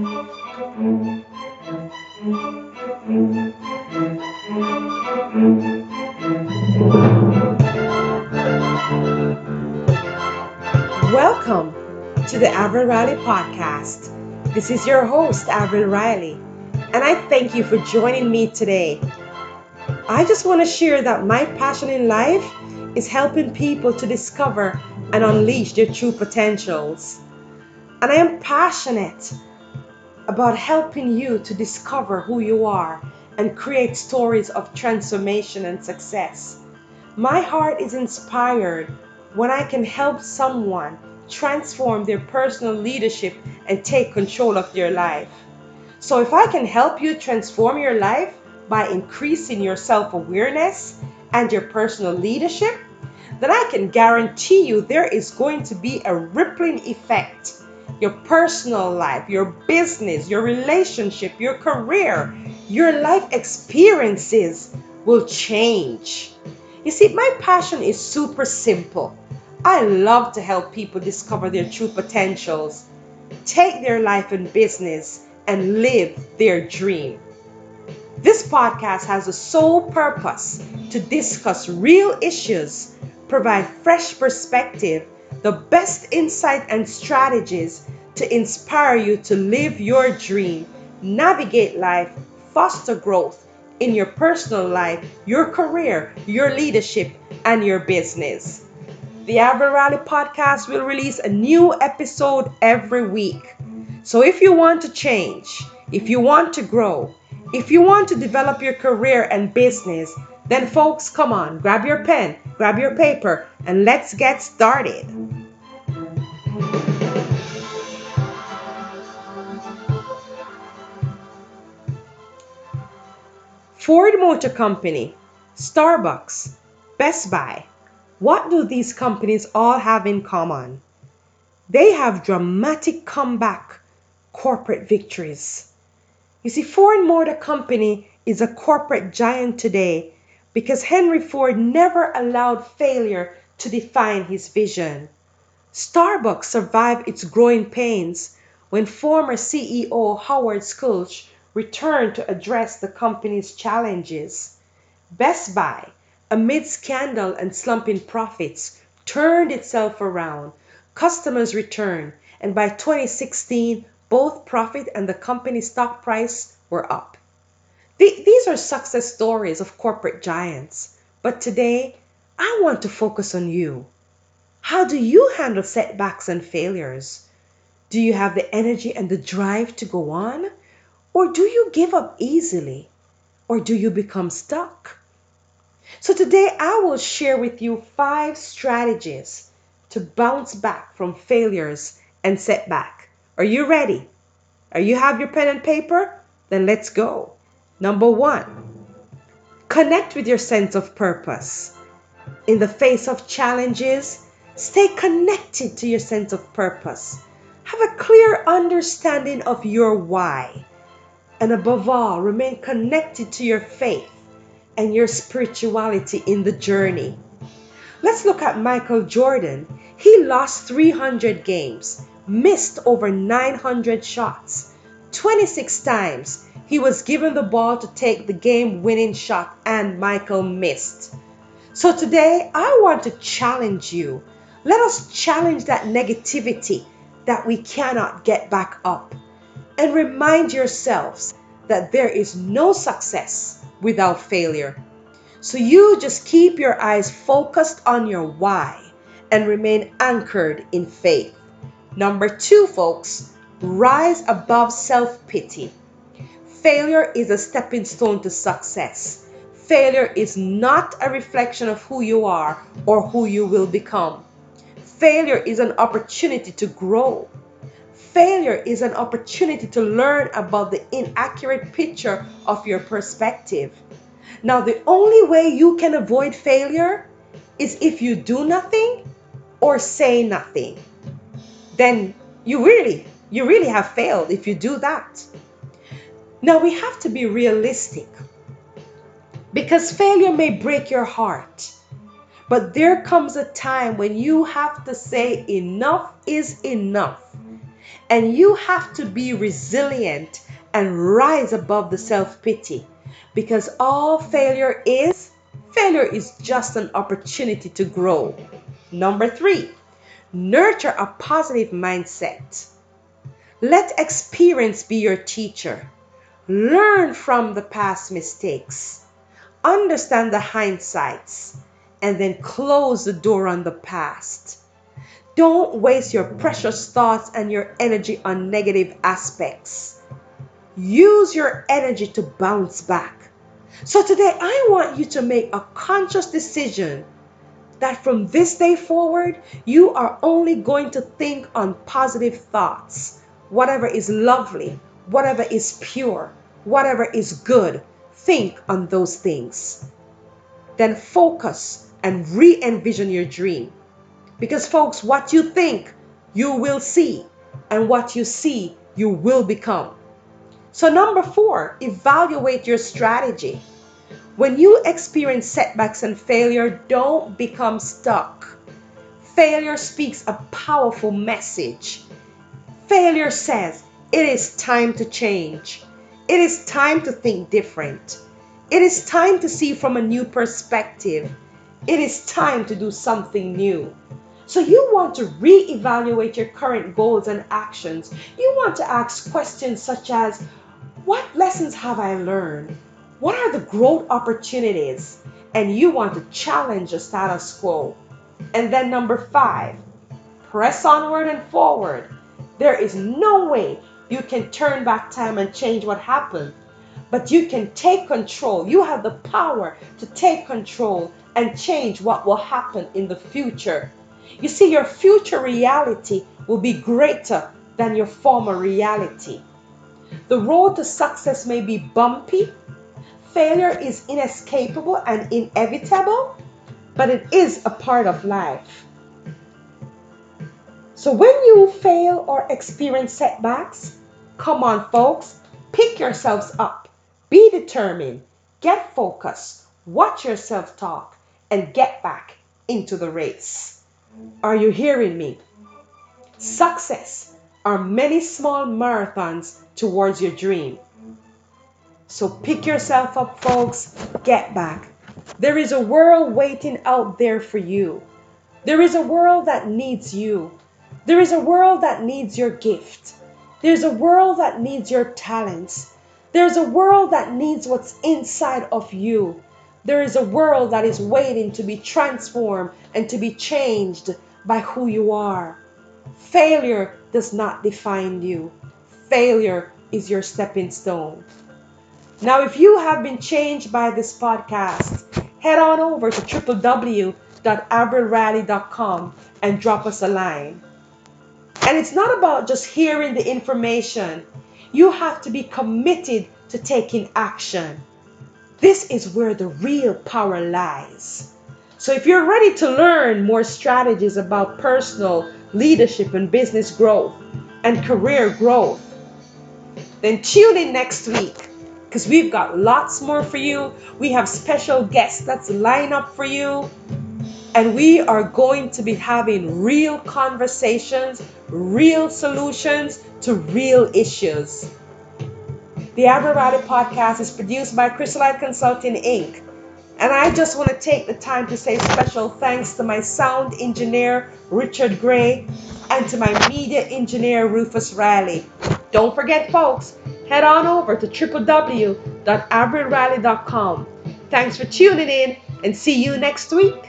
Welcome to the Avril Riley Podcast. This is your host, Avril Riley, and I thank you for joining me today. I just want to share that my passion in life is helping people to discover and unleash their true potentials. And I am passionate about helping you to discover who you are and create stories of transformation and success. My heart is inspired when I can help someone transform their personal leadership and take control of their life. So, if I can help you transform your life by increasing your self awareness and your personal leadership, then I can guarantee you there is going to be a rippling effect. Your personal life, your business, your relationship, your career, your life experiences will change. You see, my passion is super simple. I love to help people discover their true potentials, take their life and business, and live their dream. This podcast has a sole purpose to discuss real issues, provide fresh perspective, the best insight and strategies to inspire you to live your dream, navigate life, foster growth in your personal life, your career, your leadership, and your business. The Avril Riley podcast will release a new episode every week. So if you want to change, if you want to grow, if you want to develop your career and business, then folks, come on, grab your pen, grab your paper, and let's get started. Ford Motor Company, Starbucks, Best Buy, what do these companies all have in common? They have dramatic comeback corporate victories. You see, Ford Motor Company is a corporate giant today because Henry Ford never allowed failure to define his vision. Starbucks survived its growing pains when former CEO Howard Schultz returned to address the company's challenges. Best Buy amid scandal and slumping profits, turned itself around. Customers returned, and by 2016, both profit and the company's stock price were up. These are success stories of corporate giants. But today, I want to focus on you. How do you handle setbacks and failures? Do you have the energy and the drive to go on? Or do you give up easily? Or do you become stuck? So today I will share with you five strategies to bounce back from failures and setback. Are you ready? Are you have your pen and paper? Then let's go. Number 1. Connect with your sense of purpose. In the face of challenges, stay connected to your sense of purpose. Have a clear understanding of your why. And above all, remain connected to your faith and your spirituality in the journey. Let's look at Michael Jordan. He lost 300 games, missed over 900 shots. 26 times he was given the ball to take the game winning shot, and Michael missed. So today, I want to challenge you. Let us challenge that negativity that we cannot get back up. And remind yourselves that there is no success without failure. So you just keep your eyes focused on your why and remain anchored in faith. Number two, folks, rise above self pity. Failure is a stepping stone to success. Failure is not a reflection of who you are or who you will become. Failure is an opportunity to grow. Failure is an opportunity to learn about the inaccurate picture of your perspective. Now, the only way you can avoid failure is if you do nothing or say nothing. Then you really, you really have failed if you do that. Now, we have to be realistic because failure may break your heart. But there comes a time when you have to say, enough is enough And you have to be resilient and rise above the self pity because all failure is failure is just an opportunity to grow. Number three, nurture a positive mindset. Let experience be your teacher. Learn from the past mistakes. Understand the hindsights and then close the door on the past. Don't waste your precious thoughts and your energy on negative aspects. Use your energy to bounce back. So today, I want you to make a conscious decision that from this day forward, you are only going to think on positive thoughts. Whatever is lovely, whatever is pure, whatever is good, think on those things. Then focus and re envision your dream. Because, folks, what you think, you will see, and what you see, you will become. So, number four, evaluate your strategy. When you experience setbacks and failure, don't become stuck. Failure speaks a powerful message. Failure says it is time to change. It is time to think different. It is time to see from a new perspective. It is time to do something new. So you want to reevaluate your current goals and actions. You want to ask questions such as what lessons have I learned? What are the growth opportunities? And you want to challenge the status quo. And then number five, press onward and forward. There is no way you can turn back time and change what happened, but you can take control. You have the power to take control and change what will happen in the future. You see, your future reality will be greater than your former reality. The road to success may be bumpy, failure is inescapable and inevitable, but it is a part of life. So when you fail or experience setbacks, come on, folks, pick yourselves up, be determined, get focused, watch yourself talk, and get back into the race. Are you hearing me? Success are many small marathons towards your dream. So pick yourself up, folks. Get back. There is a world waiting out there for you. There is a world that needs you. There is a world that needs your gift. There's a world that needs your talents. There's a world that needs what's inside of you. There is a world that is waiting to be transformed and to be changed by who you are. Failure does not define you. Failure is your stepping stone. Now, if you have been changed by this podcast, head on over to www.avrilriley.com and drop us a line. And it's not about just hearing the information, you have to be committed to taking action. This is where the real power lies. So, if you're ready to learn more strategies about personal leadership and business growth and career growth, then tune in next week because we've got lots more for you. We have special guests that's lined up for you. And we are going to be having real conversations, real solutions to real issues. The Riley podcast is produced by Chrysolite Consulting Inc. And I just want to take the time to say special thanks to my sound engineer, Richard Gray, and to my media engineer, Rufus Riley. Don't forget, folks, head on over to www.avrilriley.com. Thanks for tuning in and see you next week.